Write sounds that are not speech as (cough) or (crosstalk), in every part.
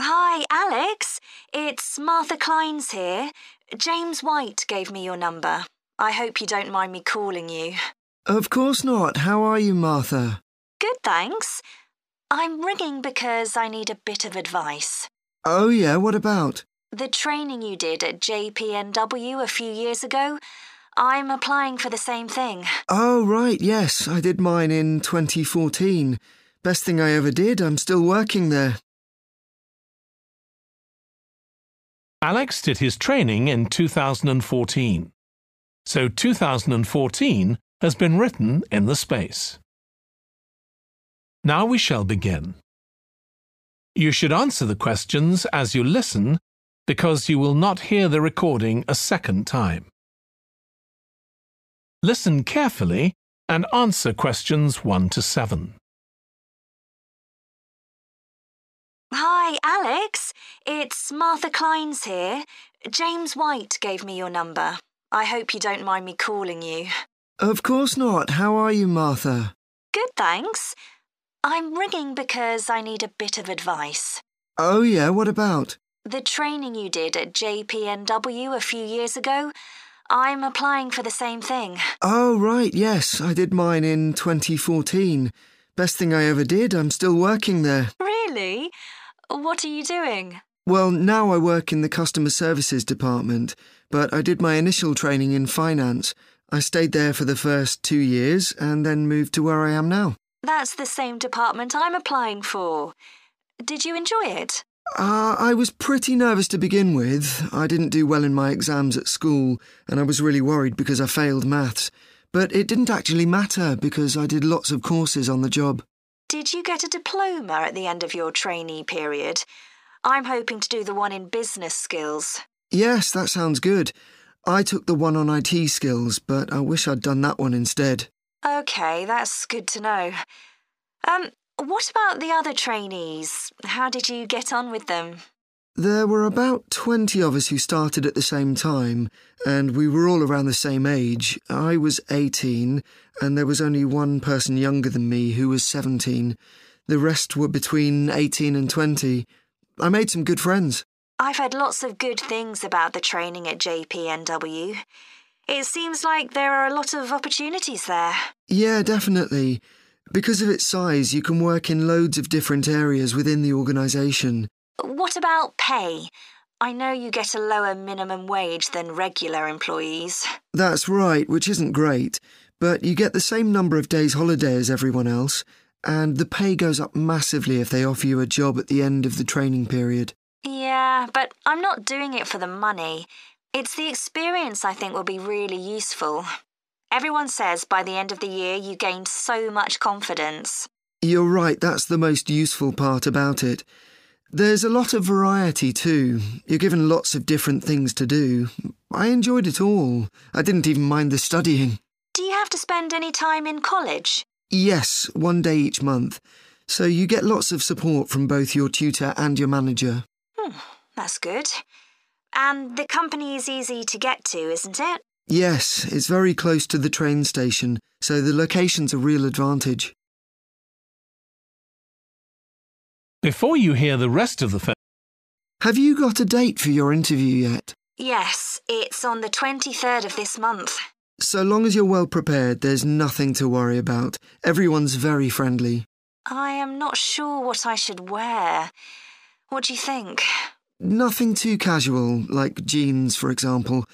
Hi, Alex. It's Martha Kleins here. James White gave me your number. I hope you don't mind me calling you. Of course not. How are you, Martha? Good, thanks. I'm ringing because I need a bit of advice. Oh, yeah, what about? The training you did at JPNW a few years ago, I'm applying for the same thing. Oh, right, yes, I did mine in 2014. Best thing I ever did, I'm still working there. Alex did his training in 2014. So 2014 has been written in the space. Now we shall begin. You should answer the questions as you listen because you will not hear the recording a second time. Listen carefully and answer questions 1 to 7. Hi, Alex. It's Martha Kleins here. James White gave me your number. I hope you don't mind me calling you. Of course not. How are you, Martha? Good, thanks. I'm ringing because I need a bit of advice. Oh, yeah, what about? The training you did at JPNW a few years ago, I'm applying for the same thing. Oh, right, yes, I did mine in 2014. Best thing I ever did, I'm still working there. Really? What are you doing? Well, now I work in the customer services department, but I did my initial training in finance. I stayed there for the first two years and then moved to where I am now. That's the same department I'm applying for. Did you enjoy it? Uh, I was pretty nervous to begin with. I didn't do well in my exams at school, and I was really worried because I failed maths. But it didn't actually matter because I did lots of courses on the job. Did you get a diploma at the end of your trainee period? I'm hoping to do the one in business skills. Yes, that sounds good. I took the one on IT skills, but I wish I'd done that one instead. OK, that's good to know. Um, what about the other trainees? How did you get on with them? There were about 20 of us who started at the same time, and we were all around the same age. I was 18, and there was only one person younger than me who was 17. The rest were between 18 and 20. I made some good friends. I've heard lots of good things about the training at JPNW. It seems like there are a lot of opportunities there. Yeah, definitely. Because of its size, you can work in loads of different areas within the organisation. What about pay? I know you get a lower minimum wage than regular employees. That's right, which isn't great, but you get the same number of days' holiday as everyone else, and the pay goes up massively if they offer you a job at the end of the training period. Yeah, but I'm not doing it for the money. It's the experience I think will be really useful. Everyone says by the end of the year you gained so much confidence. You're right, that's the most useful part about it. There's a lot of variety too. You're given lots of different things to do. I enjoyed it all. I didn't even mind the studying. Do you have to spend any time in college? Yes, one day each month. So you get lots of support from both your tutor and your manager. Hmm, that's good. And the company is easy to get to, isn't it? Yes, it's very close to the train station, so the location's a real advantage. Before you hear the rest of the film, Have you got a date for your interview yet? Yes, it's on the 23rd of this month. So long as you're well prepared, there's nothing to worry about. Everyone's very friendly. I am not sure what I should wear. What do you think? Nothing too casual, like jeans, for example.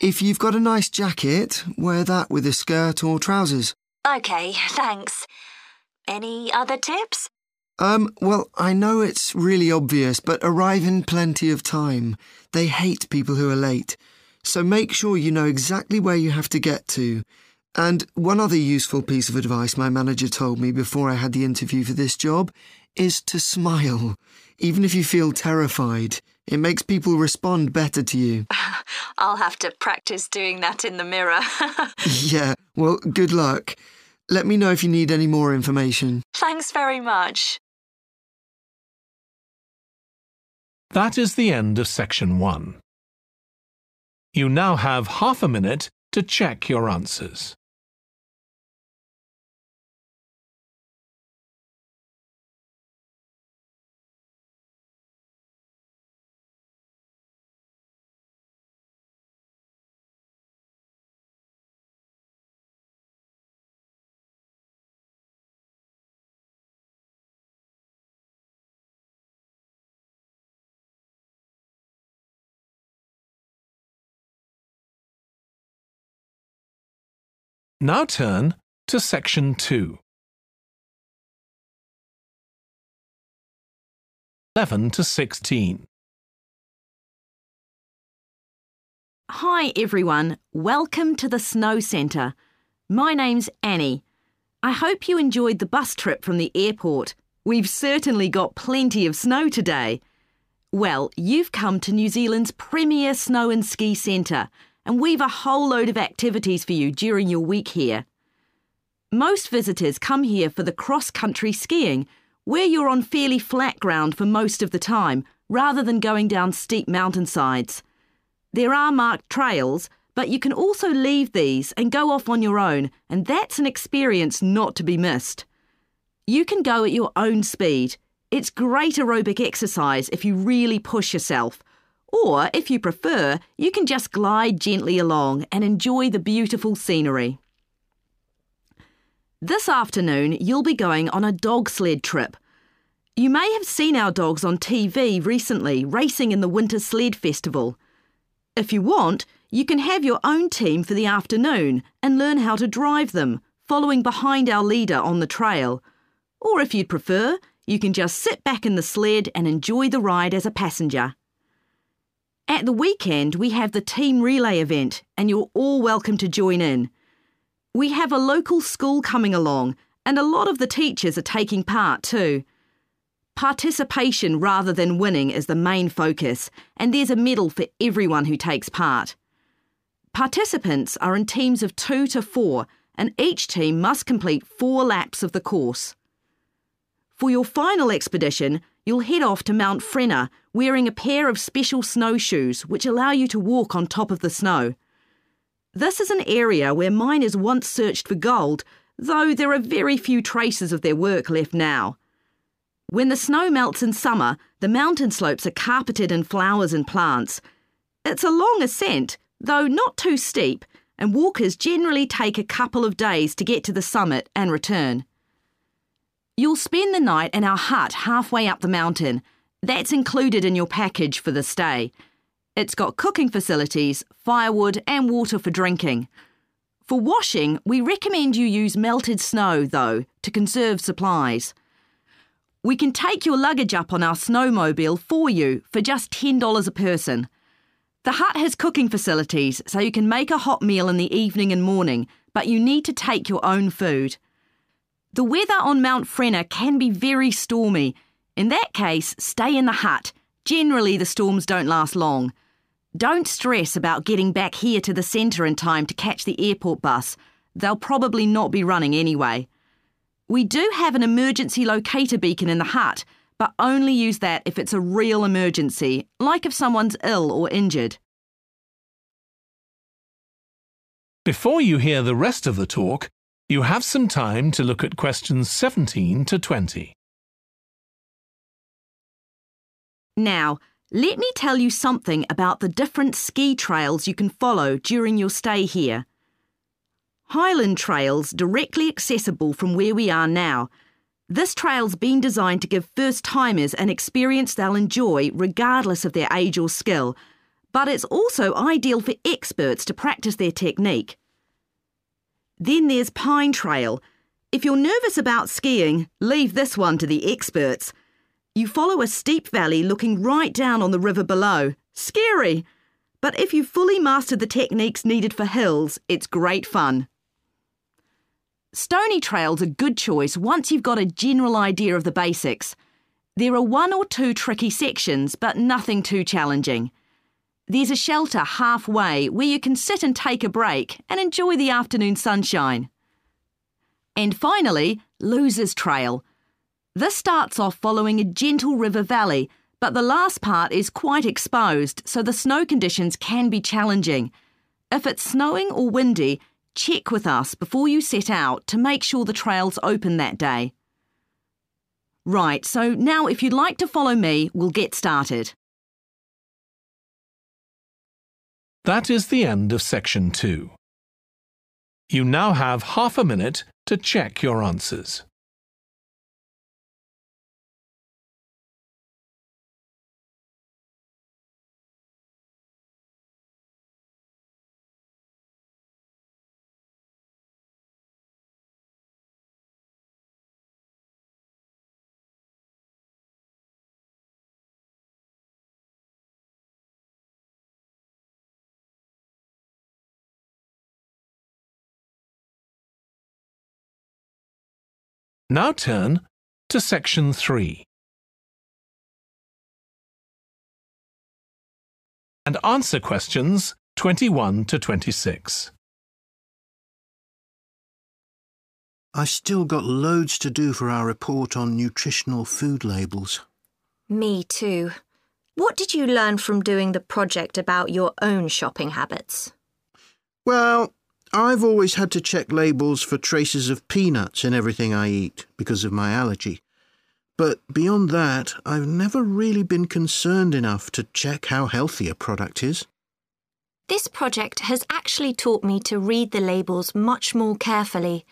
If you've got a nice jacket, wear that with a skirt or trousers. OK, thanks. Any other tips? Um, well, I know it's really obvious, but arrive in plenty of time. They hate people who are late. So make sure you know exactly where you have to get to. And one other useful piece of advice my manager told me before I had the interview for this job is to smile. Even if you feel terrified, it makes people respond better to you. (laughs) I'll have to practice doing that in the mirror. (laughs) yeah, well, good luck. Let me know if you need any more information. Thanks very much. That is the end of section 1. You now have half a minute to check your answers. Now turn to section 2. 11 to 16. Hi everyone, welcome to the Snow Centre. My name's Annie. I hope you enjoyed the bus trip from the airport. We've certainly got plenty of snow today. Well, you've come to New Zealand's premier snow and ski centre, and we've a whole load of activities for you during your week here. Most visitors come here for the cross country skiing, where you're on fairly flat ground for most of the time, rather than going down steep mountainsides. There are marked trails, but you can also leave these and go off on your own, and that's an experience not to be missed. You can go at your own speed. It's great aerobic exercise if you really push yourself. Or, if you prefer, you can just glide gently along and enjoy the beautiful scenery. This afternoon, you'll be going on a dog sled trip. You may have seen our dogs on TV recently racing in the Winter Sled Festival. If you want, you can have your own team for the afternoon and learn how to drive them, following behind our leader on the trail. Or if you'd prefer, you can just sit back in the sled and enjoy the ride as a passenger. At the weekend, we have the team relay event, and you're all welcome to join in. We have a local school coming along, and a lot of the teachers are taking part too. Participation rather than winning is the main focus, and there's a medal for everyone who takes part. Participants are in teams of two to four, and each team must complete four laps of the course. For your final expedition, you'll head off to Mount Frenner wearing a pair of special snowshoes which allow you to walk on top of the snow. This is an area where miners once searched for gold, though there are very few traces of their work left now. When the snow melts in summer, the mountain slopes are carpeted in flowers and plants. It's a long ascent, though not too steep, and walkers generally take a couple of days to get to the summit and return. You'll spend the night in our hut halfway up the mountain. That's included in your package for the stay. It's got cooking facilities, firewood, and water for drinking. For washing, we recommend you use melted snow, though, to conserve supplies. We can take your luggage up on our snowmobile for you for just $10 a person. The hut has cooking facilities, so you can make a hot meal in the evening and morning, but you need to take your own food. The weather on Mount Frenner can be very stormy. In that case, stay in the hut. Generally, the storms don't last long. Don't stress about getting back here to the centre in time to catch the airport bus. They'll probably not be running anyway. We do have an emergency locator beacon in the hut, but only use that if it's a real emergency, like if someone's ill or injured. Before you hear the rest of the talk, you have some time to look at questions 17 to 20. Now, let me tell you something about the different ski trails you can follow during your stay here. Highland Trail's directly accessible from where we are now. This trail's been designed to give first timers an experience they'll enjoy regardless of their age or skill, but it's also ideal for experts to practice their technique. Then there's Pine Trail. If you're nervous about skiing, leave this one to the experts. You follow a steep valley looking right down on the river below. Scary! But if you've fully mastered the techniques needed for hills, it's great fun. Stony Trail's a good choice once you've got a general idea of the basics. There are one or two tricky sections, but nothing too challenging. There's a shelter halfway where you can sit and take a break and enjoy the afternoon sunshine. And finally, Losers Trail. This starts off following a gentle river valley, but the last part is quite exposed, so the snow conditions can be challenging. If it's snowing or windy, Check with us before you set out to make sure the trail's open that day. Right, so now if you'd like to follow me, we'll get started. That is the end of section 2. You now have half a minute to check your answers. Now turn to section 3 and answer questions 21 to 26. I still got loads to do for our report on nutritional food labels. Me too. What did you learn from doing the project about your own shopping habits? Well, I've always had to check labels for traces of peanuts in everything I eat because of my allergy. But beyond that, I've never really been concerned enough to check how healthy a product is. This project has actually taught me to read the labels much more carefully.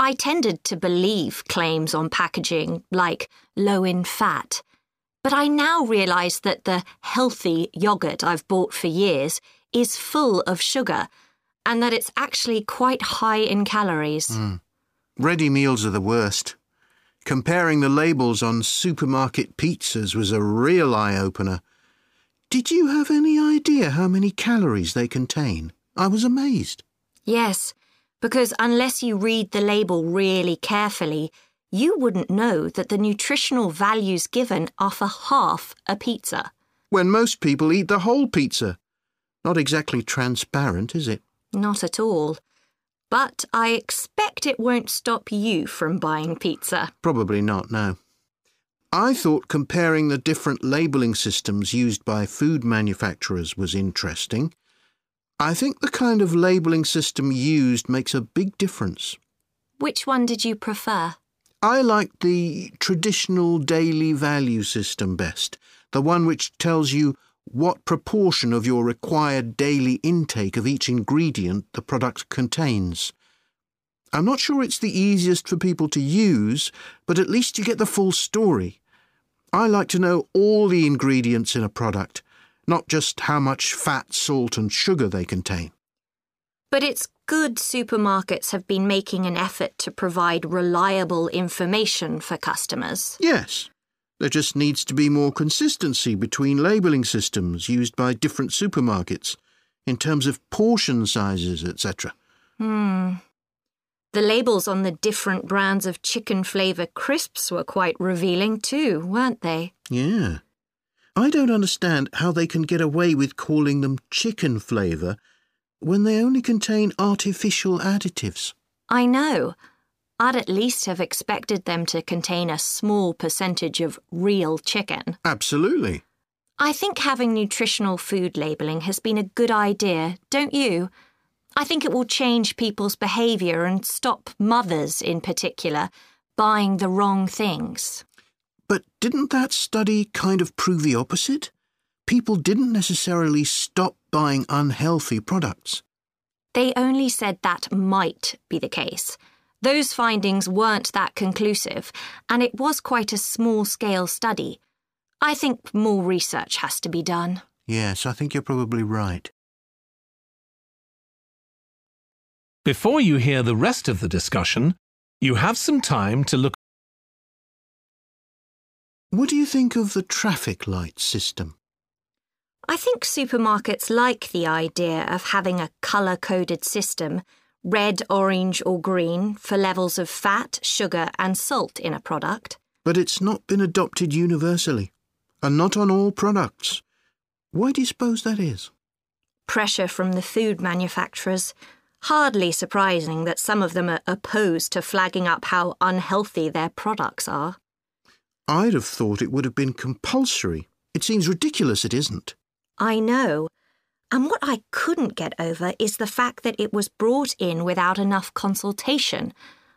I tended to believe claims on packaging, like low in fat. But I now realise that the healthy yoghurt I've bought for years is full of sugar and that it's actually quite high in calories. Mm. Ready meals are the worst. Comparing the labels on supermarket pizzas was a real eye opener. Did you have any idea how many calories they contain? I was amazed. Yes, because unless you read the label really carefully, you wouldn't know that the nutritional values given are for half a pizza. When most people eat the whole pizza. Not exactly transparent, is it? Not at all. But I expect it won't stop you from buying pizza. Probably not, no. I thought comparing the different labelling systems used by food manufacturers was interesting. I think the kind of labelling system used makes a big difference. Which one did you prefer? I liked the traditional daily value system best, the one which tells you what proportion of your required daily intake of each ingredient the product contains. I'm not sure it's the easiest for people to use, but at least you get the full story. I like to know all the ingredients in a product, not just how much fat, salt, and sugar they contain. But it's good supermarkets have been making an effort to provide reliable information for customers. Yes. There just needs to be more consistency between labelling systems used by different supermarkets in terms of portion sizes, etc. Hmm. The labels on the different brands of chicken flavour crisps were quite revealing too, weren't they? Yeah. I don't understand how they can get away with calling them chicken flavour when they only contain artificial additives. I know. I'd at least have expected them to contain a small percentage of real chicken. Absolutely. I think having nutritional food labelling has been a good idea, don't you? I think it will change people's behaviour and stop mothers, in particular, buying the wrong things. But didn't that study kind of prove the opposite? People didn't necessarily stop buying unhealthy products. They only said that might be the case. Those findings weren't that conclusive, and it was quite a small scale study. I think more research has to be done. Yes, I think you're probably right. Before you hear the rest of the discussion, you have some time to look. What do you think of the traffic light system? I think supermarkets like the idea of having a colour coded system red, orange, or green for levels of fat, sugar, and salt in a product. But it's not been adopted universally, and not on all products. Why do you suppose that is? Pressure from the food manufacturers. Hardly surprising that some of them are opposed to flagging up how unhealthy their products are. I'd have thought it would have been compulsory. It seems ridiculous it isn't. I know. And what I couldn't get over is the fact that it was brought in without enough consultation.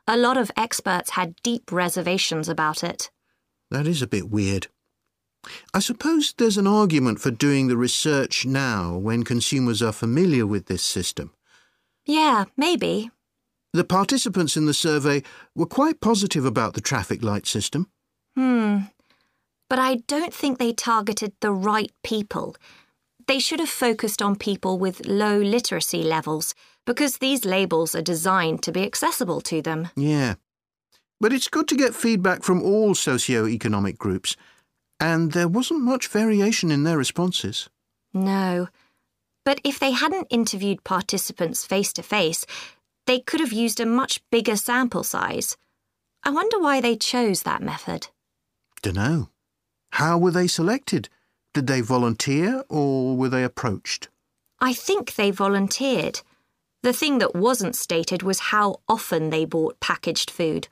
A lot of experts had deep reservations about it. That is a bit weird. I suppose there's an argument for doing the research now when consumers are familiar with this system. Yeah, maybe. The participants in the survey were quite positive about the traffic light system. Hmm. But I don't think they targeted the right people. They should have focused on people with low literacy levels because these labels are designed to be accessible to them. Yeah. But it's good to get feedback from all socio-economic groups, and there wasn't much variation in their responses. No. But if they hadn't interviewed participants face to face, they could have used a much bigger sample size. I wonder why they chose that method. Dunno. How were they selected? Did they volunteer or were they approached? I think they volunteered. The thing that wasn't stated was how often they bought packaged food.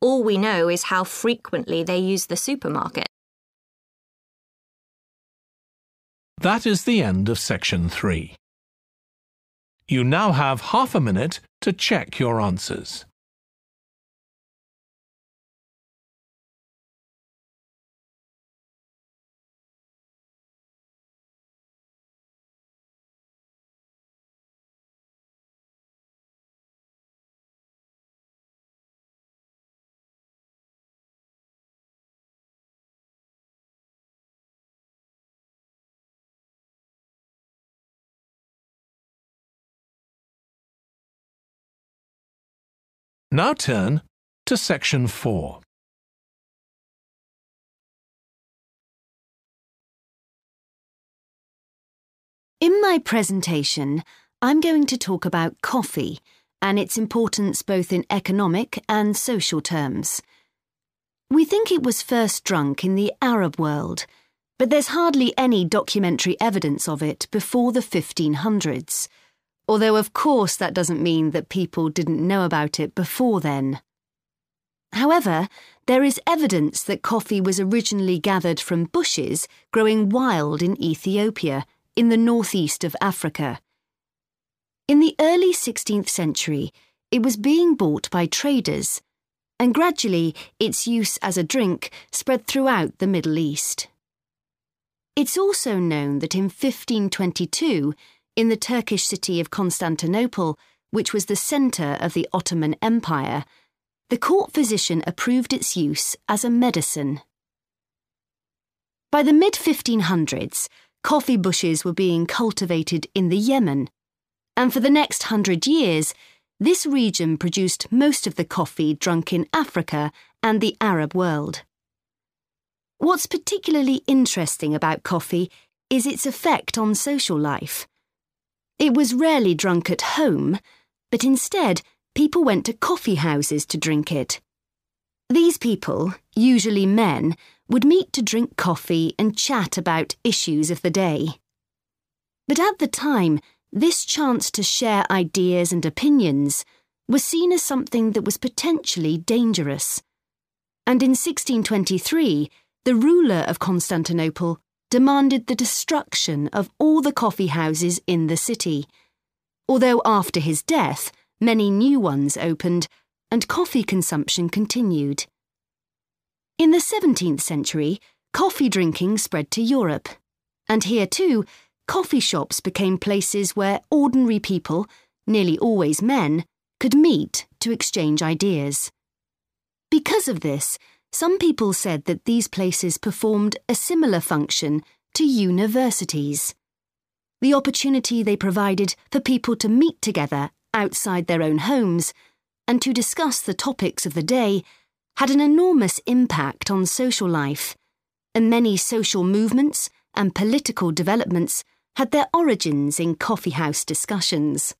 All we know is how frequently they use the supermarket. That is the end of section 3. You now have half a minute to check your answers. Now turn to section 4. In my presentation, I'm going to talk about coffee and its importance both in economic and social terms. We think it was first drunk in the Arab world, but there's hardly any documentary evidence of it before the 1500s although of course that doesn't mean that people didn't know about it before then. However, there is evidence that coffee was originally gathered from bushes growing wild in Ethiopia, in the northeast of Africa. In the early 16th century, it was being bought by traders, and gradually its use as a drink spread throughout the Middle East. It's also known that in 1522, in the Turkish city of Constantinople, which was the centre of the Ottoman Empire, the court physician approved its use as a medicine. By the mid 1500s, coffee bushes were being cultivated in the Yemen, and for the next hundred years, this region produced most of the coffee drunk in Africa and the Arab world. What's particularly interesting about coffee is its effect on social life. It was rarely drunk at home, but instead, people went to coffee houses to drink it. These people, usually men, would meet to drink coffee and chat about issues of the day. But at the time, this chance to share ideas and opinions was seen as something that was potentially dangerous. And in 1623, the ruler of Constantinople demanded the destruction of all the coffee houses in the city, although after his death, many new ones opened and coffee consumption continued. In the 17th century, coffee drinking spread to Europe, and here too, coffee shops became places where ordinary people, nearly always men, could meet to exchange ideas. Because of this, some people said that these places performed a similar function to universities. The opportunity they provided for people to meet together outside their own homes and to discuss the topics of the day had an enormous impact on social life, and many social movements and political developments had their origins in coffeehouse discussions.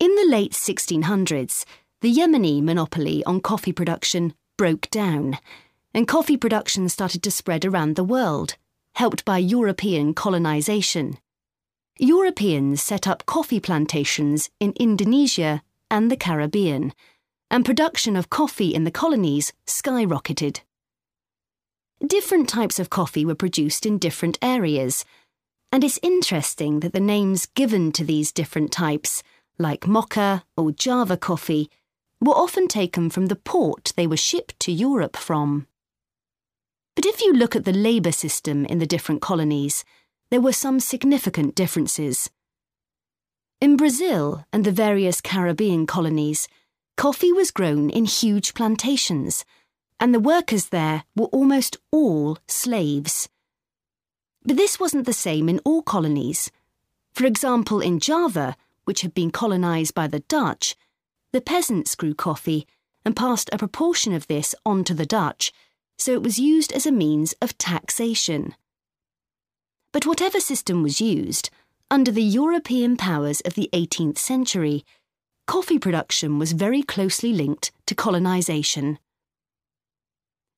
In the late 1600s, the Yemeni monopoly on coffee production broke down, and coffee production started to spread around the world, helped by European colonisation. Europeans set up coffee plantations in Indonesia and the Caribbean, and production of coffee in the colonies skyrocketed. Different types of coffee were produced in different areas, and it's interesting that the names given to these different types like mocha or Java coffee, were often taken from the port they were shipped to Europe from. But if you look at the labour system in the different colonies, there were some significant differences. In Brazil and the various Caribbean colonies, coffee was grown in huge plantations, and the workers there were almost all slaves. But this wasn't the same in all colonies. For example, in Java, which had been colonised by the Dutch, the peasants grew coffee and passed a proportion of this on to the Dutch, so it was used as a means of taxation. But whatever system was used, Under the European powers of the 18th century, coffee production was very closely linked to colonisation.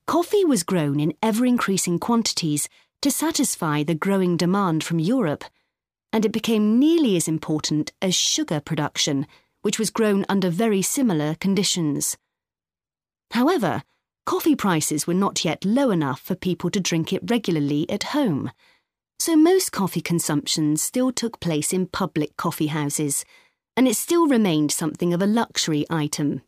Coffee was grown in ever increasing quantities to satisfy the growing demand from Europe, and it became nearly as important as sugar production, which was grown under very similar conditions. However, coffee prices were not yet low enough for people to drink it regularly at home, so most coffee consumption still took place in public coffee houses, and it still remained something of a luxury item.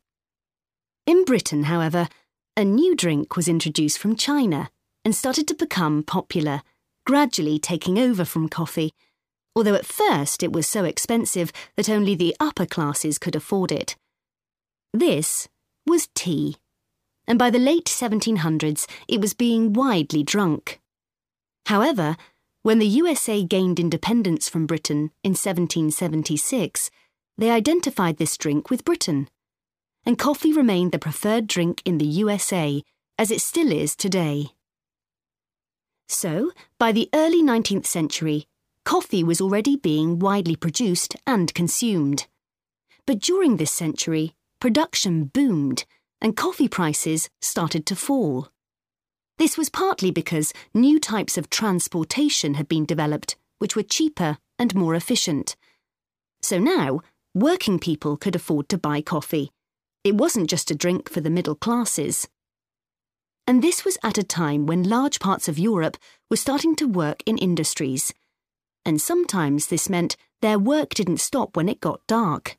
In Britain, however, a new drink was introduced from China and started to become popular, gradually taking over from coffee, although at first it was so expensive that only the upper classes could afford it. This was tea, and by the late 1700s it was being widely drunk. However, when the USA gained independence from Britain in 1776, they identified this drink with Britain, and coffee remained the preferred drink in the USA, as it still is today. So, by the early 19th century, coffee was already being widely produced and consumed. But during this century, production boomed and coffee prices started to fall. This was partly because new types of transportation had been developed, which were cheaper and more efficient. So now, working people could afford to buy coffee. It wasn't just a drink for the middle classes. And this was at a time when large parts of Europe were starting to work in industries. And sometimes this meant their work didn't stop when it got dark.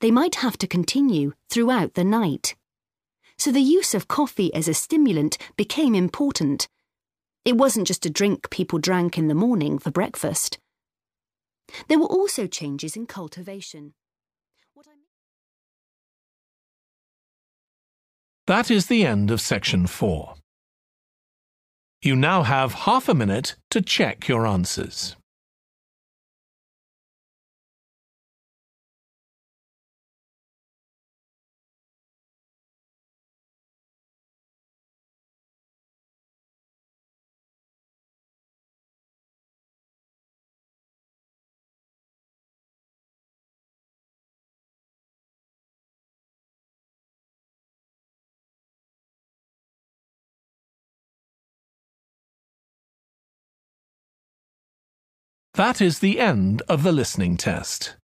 They might have to continue throughout the night. So the use of coffee as a stimulant became important. It wasn't just a drink people drank in the morning for breakfast. There were also changes in cultivation. That is the end of section 4. You now have half a minute to check your answers. That is the end of the listening test.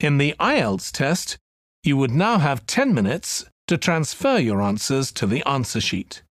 In the IELTS test, you would now have 10 minutes to transfer your answers to the answer sheet.